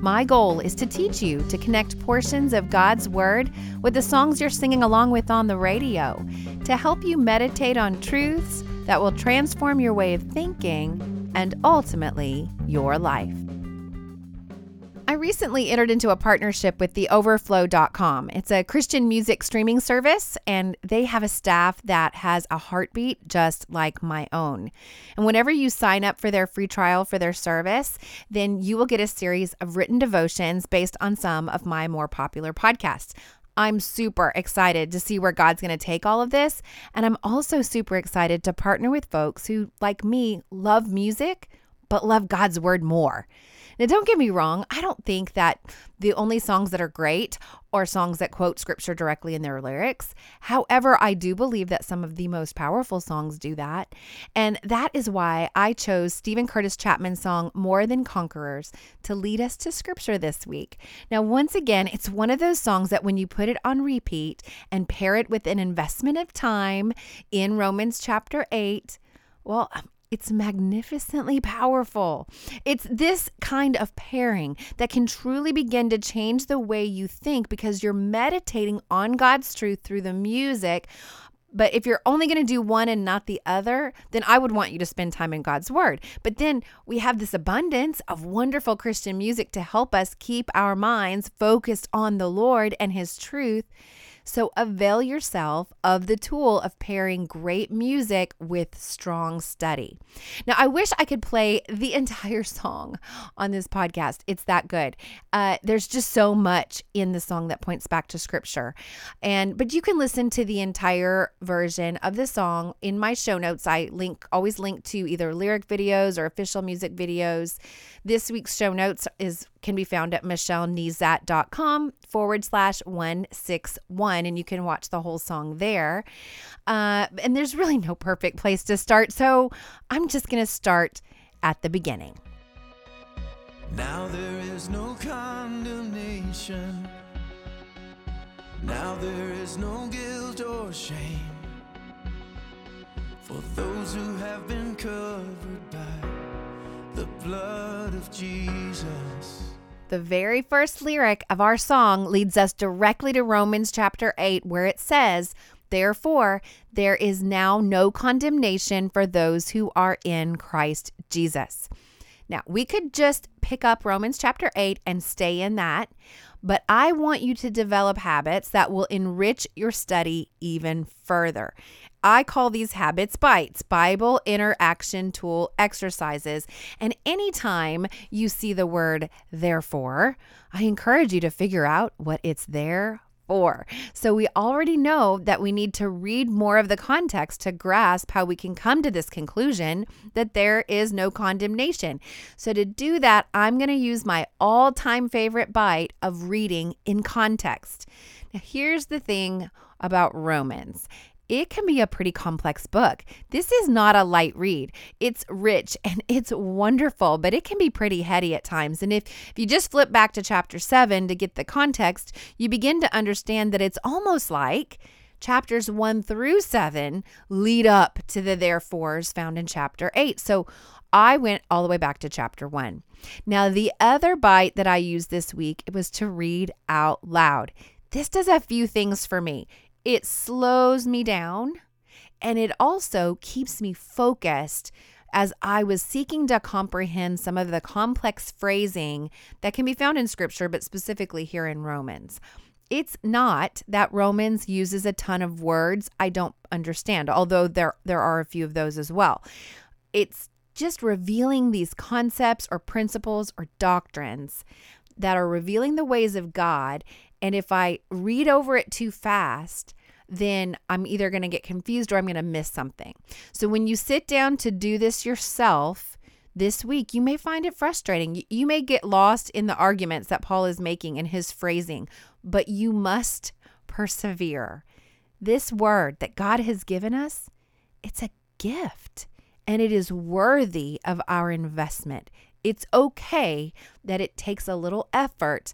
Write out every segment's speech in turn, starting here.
My goal is to teach you to connect portions of God's Word with the songs you're singing along with on the radio, to help you meditate on truths that will transform your way of thinking and ultimately your life. I recently entered into a partnership with the overflow.com. It's a Christian music streaming service, and they have a staff that has a heartbeat just like my own. And whenever you sign up for their free trial for their service, then you will get a series of written devotions based on some of my more popular podcasts. I'm super excited to see where God's going to take all of this. And I'm also super excited to partner with folks who, like me, love music, but love God's word more. Now, don't get me wrong, I don't think that the only songs that are great are songs that quote scripture directly in their lyrics. However, I do believe that some of the most powerful songs do that. And that is why I chose Steven Curtis Chapman's song More Than Conquerors to lead us to scripture this week. Now, once again, it's one of those songs that when you put it on repeat and pair it with an investment of time in Romans chapter 8, well, it's magnificently powerful. It's this kind of pairing that can truly begin to change the way you think because you're meditating on God's truth through the music. But if you're only going to do one and not the other, then I would want you to spend time in God's Word. But then we have this abundance of wonderful Christian music to help us keep our minds focused on the Lord and His truth. So avail yourself of the tool of pairing great music with strong study. Now, I wish I could play the entire song on this podcast. It's that good. Uh, there's just so much in the song that points back to scripture. And but you can listen to the entire version of the song in my show notes. I link always link to either lyric videos or official music videos. This week's show notes is can be found at michellenezat.com forward slash 161, and you can watch the whole song there. Uh, and there's really no perfect place to start, so I'm just going to start at the beginning. Now there is no condemnation. Now there is no guilt or shame for those who have been covered by the blood of Jesus. The very first lyric of our song leads us directly to Romans chapter 8, where it says, Therefore, there is now no condemnation for those who are in Christ Jesus. Now, we could just pick up Romans chapter 8 and stay in that, but I want you to develop habits that will enrich your study even further. I call these habits bites, Bible interaction tool exercises. And anytime you see the word therefore, I encourage you to figure out what it's there for. So we already know that we need to read more of the context to grasp how we can come to this conclusion that there is no condemnation. So to do that, I'm going to use my all time favorite bite of reading in context. Now, here's the thing about Romans it can be a pretty complex book. This is not a light read. It's rich and it's wonderful, but it can be pretty heady at times. And if, if you just flip back to chapter seven to get the context, you begin to understand that it's almost like chapters one through seven lead up to the therefores found in chapter eight. So I went all the way back to chapter one. Now, the other bite that I used this week was to read out loud. This does a few things for me. It slows me down and it also keeps me focused as I was seeking to comprehend some of the complex phrasing that can be found in scripture, but specifically here in Romans. It's not that Romans uses a ton of words I don't understand, although there there are a few of those as well. It's just revealing these concepts or principles or doctrines that are revealing the ways of God and if I read over it too fast, then I'm either going to get confused or I'm going to miss something. So when you sit down to do this yourself this week, you may find it frustrating. You may get lost in the arguments that Paul is making in his phrasing, but you must persevere. This word that God has given us, it's a gift and it is worthy of our investment. It's okay that it takes a little effort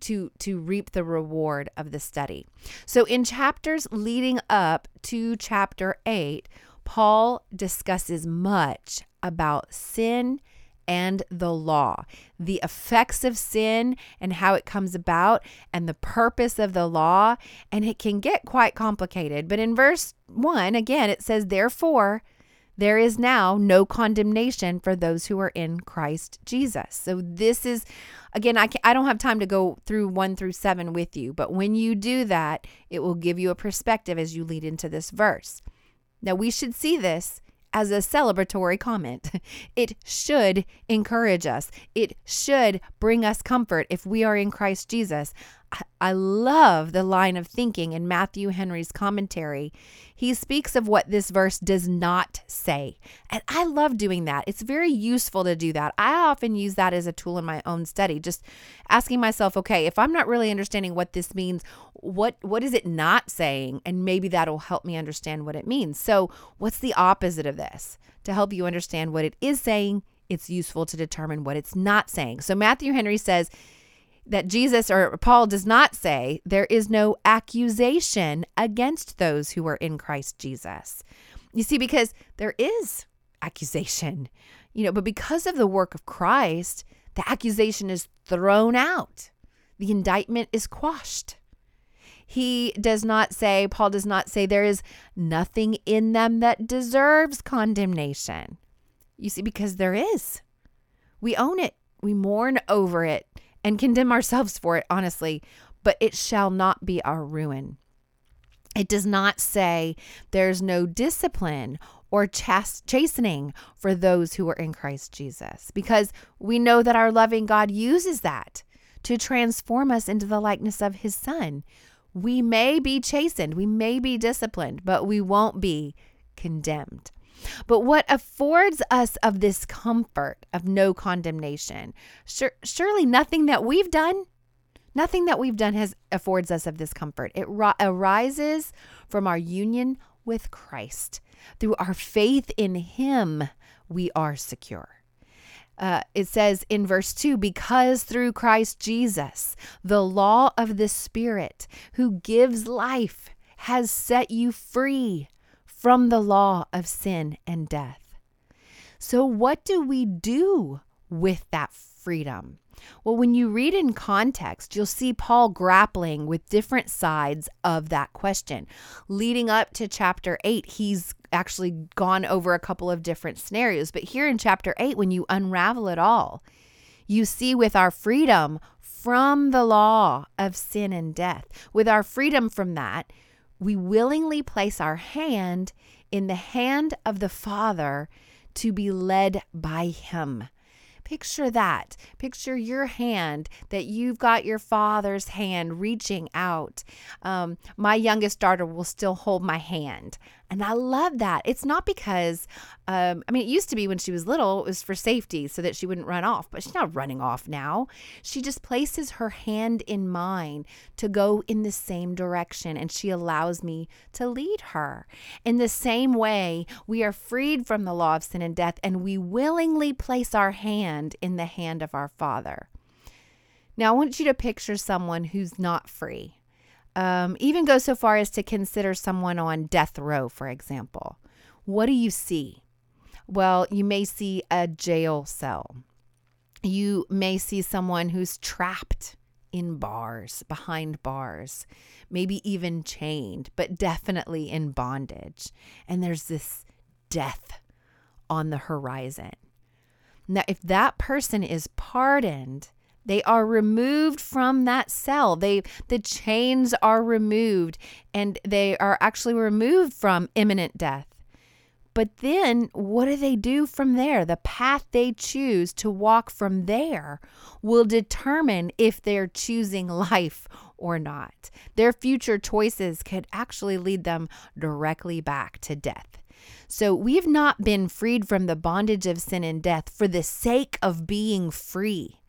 to to reap the reward of the study. So in chapters leading up to chapter 8, Paul discusses much about sin and the law, the effects of sin and how it comes about, and the purpose of the law. And it can get quite complicated. But in verse 1, again, it says, Therefore, there is now no condemnation for those who are in Christ Jesus. So this is again I I don't have time to go through 1 through 7 with you, but when you do that, it will give you a perspective as you lead into this verse. Now we should see this as a celebratory comment. It should encourage us. It should bring us comfort if we are in Christ Jesus. I love the line of thinking in Matthew Henry's commentary. He speaks of what this verse does not say. And I love doing that. It's very useful to do that. I often use that as a tool in my own study, just asking myself, okay, if I'm not really understanding what this means, what what is it not saying? And maybe that'll help me understand what it means. So, what's the opposite of this? To help you understand what it is saying, it's useful to determine what it's not saying. So Matthew Henry says, that Jesus or Paul does not say there is no accusation against those who are in Christ Jesus. You see, because there is accusation, you know, but because of the work of Christ, the accusation is thrown out, the indictment is quashed. He does not say, Paul does not say, there is nothing in them that deserves condemnation. You see, because there is. We own it, we mourn over it and condemn ourselves for it, honestly, but it shall not be our ruin. It does not say there's no discipline or chast- chastening for those who are in Christ Jesus, because we know that our loving God uses that to transform us into the likeness of his Son. We may be chastened, we may be disciplined, but we won't be condemned. But what affords us of this comfort of no condemnation? Sure, surely nothing that we've done, nothing that we've done has affords us of this comfort. It ri- arises from our union with Christ. Through our faith in Him, we are secure. Uh, it says in verse 2 because through Christ Jesus, the law of the Spirit who gives life has set you free from the law of sin and death. So, what do we do with that freedom? Well, when you read in context, you'll see Paul grappling with different sides of that question. Leading up to chapter 8, he's actually gone over a couple of different scenarios. But here in chapter 8, when you unravel it all, you see with our freedom from the law of sin and death, with our freedom from that, we willingly place our hand in the hand of the Father to be led by Him. Picture that. Picture your hand that you've got your father's hand reaching out. Um, my youngest daughter will still hold my hand. And I love that. It's not because, um, I mean, it used to be when she was little, it was for safety so that she wouldn't run off, but she's not running off now. She just places her hand in mine to go in the same direction and she allows me to lead her. In the same way, we are freed from the law of sin and death and we willingly place our hand in the hand of our Father. Now, I want you to picture someone who's not free um, even go so far as to consider someone on death row, for example. What do you see? Well, you may see a jail cell. You may see someone who's trapped in bars, behind bars, maybe even chained, but definitely in bondage. And there's this death on the horizon. Now, if that person is pardoned, they are removed from that cell. They the chains are removed and they are actually removed from imminent death. But then what do they do from there? The path they choose to walk from there will determine if they're choosing life or not. Their future choices could actually lead them directly back to death. So we've not been freed from the bondage of sin and death for the sake of being free.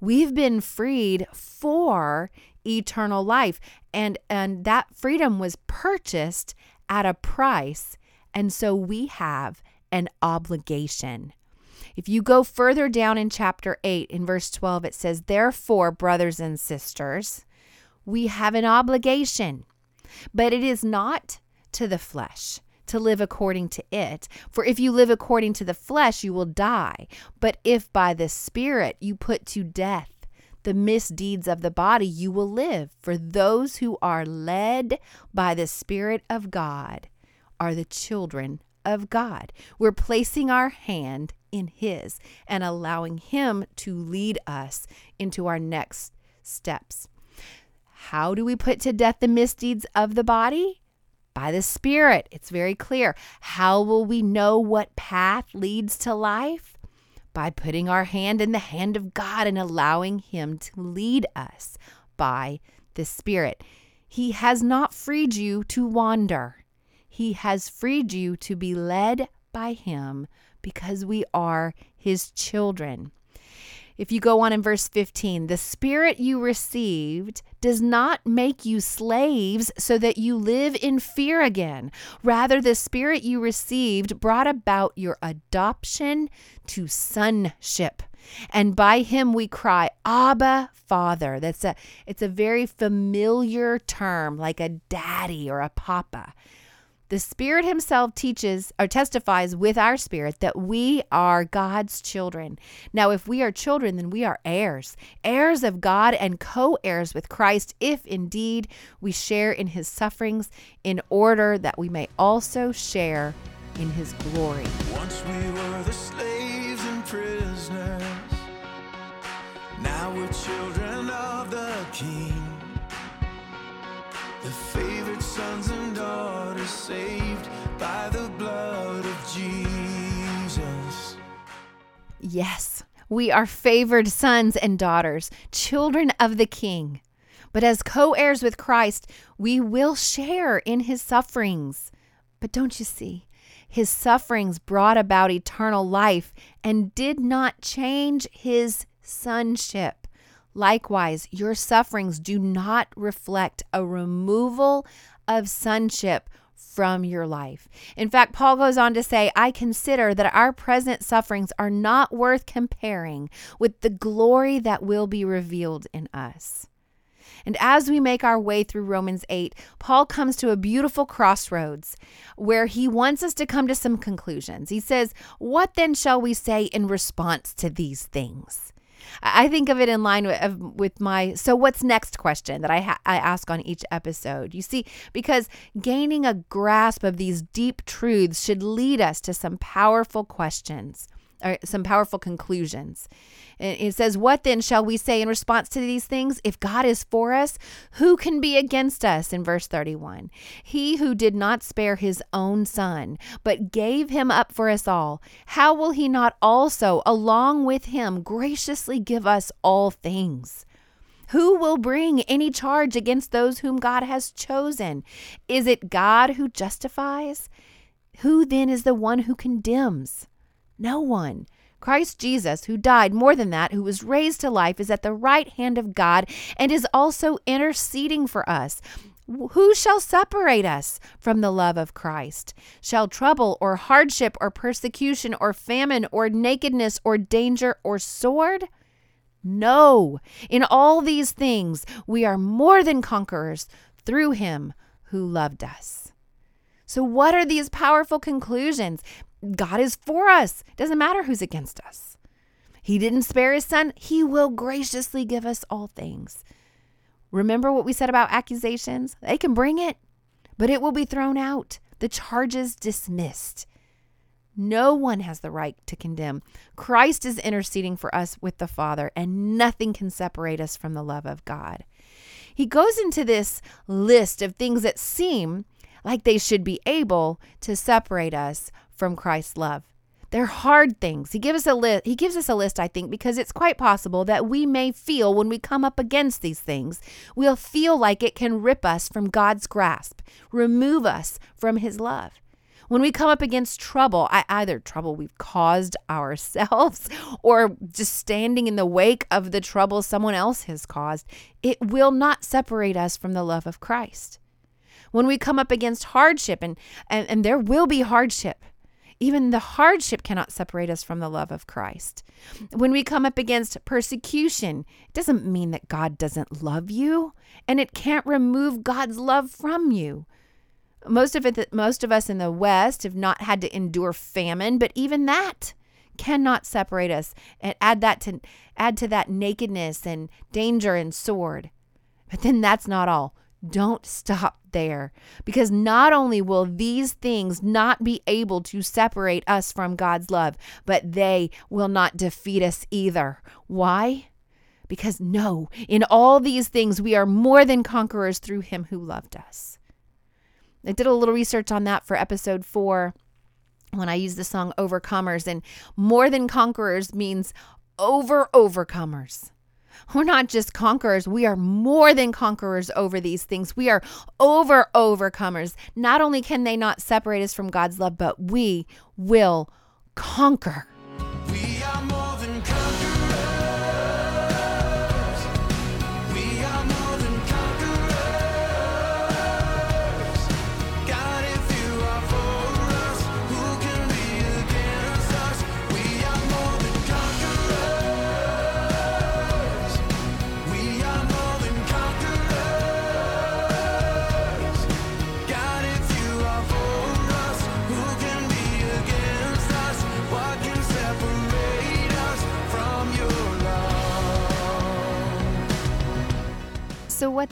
We've been freed for eternal life. And and that freedom was purchased at a price. And so we have an obligation. If you go further down in chapter 8, in verse 12, it says, Therefore, brothers and sisters, we have an obligation, but it is not to the flesh to live according to it. For if you live according to the flesh, you will die. But if by the Spirit you put to death the misdeeds of the body, you will live. For those who are led by the Spirit of God are the children of God. We're placing our hand in His and allowing Him to lead us into our next steps. How do we put to death the misdeeds of the body? By the Spirit. It's very clear. How will we know what path leads to life? By putting our hand in the hand of God and allowing Him to lead us by the Spirit. He has not freed you to wander. He has freed you to be led by Him because we are His children. If you go on in verse 15, the Spirit you received does not make you slaves so that you live in fear again. Rather, the Spirit you received brought about your adoption to sonship. And by him we cry, Abba, Father. That's a it's a very familiar term, like a daddy or a papa. The Spirit Himself teaches or testifies with our spirit that we are God's children. Now, if we are children, then we are heirs, heirs of God and co heirs with Christ, if indeed we share in His sufferings, in order that we may also share in His glory. Once we were the slaves and prisoners, now we're children of the King. The saved by the blood of Jesus. Yes, we are favored sons and daughters, children of the King. But as co heirs with Christ, we will share in his sufferings. But don't you see? His sufferings brought about eternal life and did not change his sonship. Likewise, your sufferings do not reflect a removal of sonship from your life. In fact, Paul goes on to say, I consider that our present sufferings are not worth comparing with the glory that will be revealed in us. And as we make our way through Romans 8, Paul comes to a beautiful crossroads where he wants us to come to some conclusions. He says, What then shall we say in response to these things? I think of it in line with, with my so what's next question that I ha- I ask on each episode. You see, because gaining a grasp of these deep truths should lead us to some powerful questions or some powerful conclusions. It says, What then shall we say in response to these things? If God is for us, who can be against us? In verse 31. He who did not spare his own son, but gave him up for us all, how will he not also, along with him, graciously give us all things? Who will bring any charge against those whom God has chosen? Is it God who justifies? Who then is the one who condemns? No one. Christ Jesus, who died, more than that, who was raised to life, is at the right hand of God and is also interceding for us. Who shall separate us from the love of Christ? Shall trouble or hardship or persecution or famine or nakedness or danger or sword? No. In all these things, we are more than conquerors through him who loved us. So, what are these powerful conclusions? God is for us. It doesn't matter who's against us. He didn't spare his son. He will graciously give us all things. Remember what we said about accusations? They can bring it, but it will be thrown out. The charges dismissed. No one has the right to condemn. Christ is interceding for us with the Father, and nothing can separate us from the love of God. He goes into this list of things that seem like they should be able to separate us from Christ's love. They're hard things. He gives us a list. He gives us a list, I think, because it's quite possible that we may feel when we come up against these things, we'll feel like it can rip us from God's grasp, remove us from his love. When we come up against trouble, either trouble we've caused ourselves or just standing in the wake of the trouble someone else has caused, it will not separate us from the love of Christ. When we come up against hardship, and, and, and there will be hardship, even the hardship cannot separate us from the love of Christ. When we come up against persecution, it doesn't mean that God doesn't love you, and it can't remove God's love from you. Most of it most of us in the West have not had to endure famine, but even that cannot separate us and add that to add to that nakedness and danger and sword. But then that's not all. Don't stop there because not only will these things not be able to separate us from God's love, but they will not defeat us either. Why? Because no, in all these things we are more than conquerors through him who loved us. I did a little research on that for episode four when I used the song Overcomers, and more than conquerors means over overcomers. We're not just conquerors, we are more than conquerors over these things. We are over overcomers. Not only can they not separate us from God's love, but we will conquer.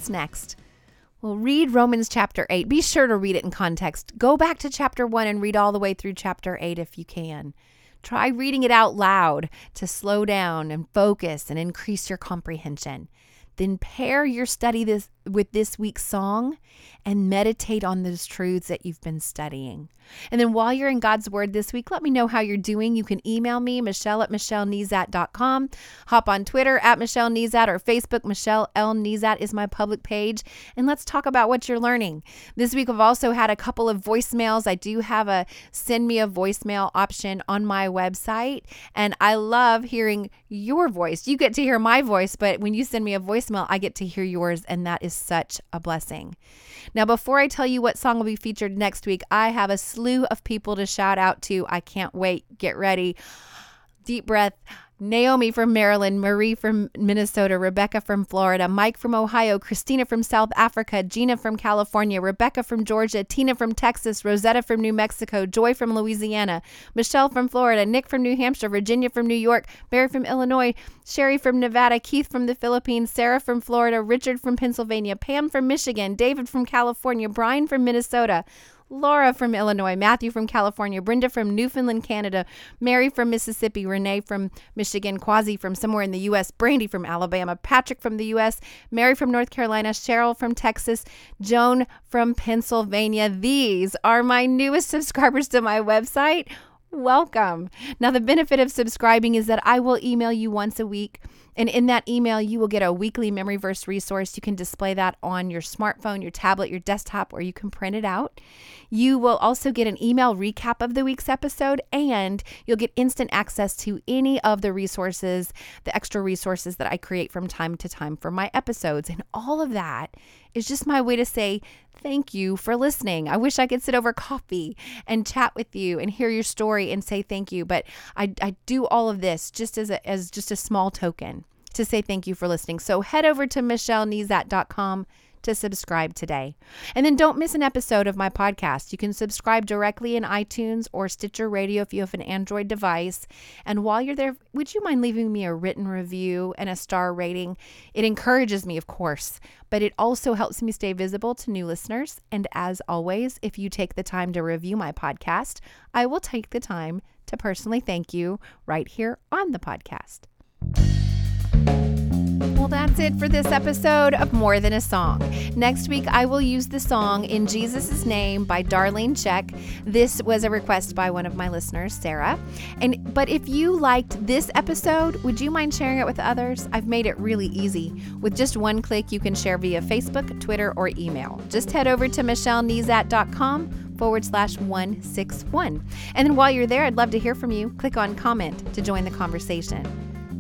Next? Well, read Romans chapter 8. Be sure to read it in context. Go back to chapter 1 and read all the way through chapter 8 if you can. Try reading it out loud to slow down and focus and increase your comprehension. Then pair your study this with this week's song and meditate on those truths that you've been studying. And then while you're in God's Word this week, let me know how you're doing. You can email me, Michelle at MichelleNezat.com. Hop on Twitter at Michelle Nezat or Facebook, Michelle L. Nezat is my public page. And let's talk about what you're learning. This week, I've also had a couple of voicemails. I do have a send me a voicemail option on my website. And I love hearing your voice. You get to hear my voice, but when you send me a voicemail, I get to hear yours. And that is is such a blessing. Now, before I tell you what song will be featured next week, I have a slew of people to shout out to. I can't wait. Get ready. Deep breath. Naomi from Maryland, Marie from Minnesota, Rebecca from Florida, Mike from Ohio, Christina from South Africa, Gina from California, Rebecca from Georgia, Tina from Texas, Rosetta from New Mexico, Joy from Louisiana, Michelle from Florida, Nick from New Hampshire, Virginia from New York, Barry from Illinois, Sherry from Nevada, Keith from the Philippines, Sarah from Florida, Richard from Pennsylvania, Pam from Michigan, David from California, Brian from Minnesota, Laura from Illinois, Matthew from California, Brenda from Newfoundland, Canada, Mary from Mississippi, Renee from Michigan, Quasi from somewhere in the U.S., Brandy from Alabama, Patrick from the U.S., Mary from North Carolina, Cheryl from Texas, Joan from Pennsylvania. These are my newest subscribers to my website. Welcome. Now, the benefit of subscribing is that I will email you once a week and in that email, you will get a weekly memory verse resource. You can display that on your smartphone, your tablet, your desktop, or you can print it out. You will also get an email recap of the week's episode, and you'll get instant access to any of the resources, the extra resources that I create from time to time for my episodes. And all of that is just my way to say thank you for listening. I wish I could sit over coffee and chat with you and hear your story and say thank you, but I, I do all of this just as a, as just a small token to say thank you for listening. So head over to michellenezat.com to subscribe today. And then don't miss an episode of my podcast. You can subscribe directly in iTunes or Stitcher Radio if you have an Android device. And while you're there, would you mind leaving me a written review and a star rating? It encourages me, of course, but it also helps me stay visible to new listeners. And as always, if you take the time to review my podcast, I will take the time to personally thank you right here on the podcast. Well, that's it for this episode of More Than a Song. Next week, I will use the song In Jesus' Name by Darlene Zschech. This was a request by one of my listeners, Sarah. And but if you liked this episode, would you mind sharing it with others? I've made it really easy. With just one click, you can share via Facebook, Twitter, or email. Just head over to michellenezat.com forward slash 161. And then while you're there, I'd love to hear from you. Click on comment to join the conversation.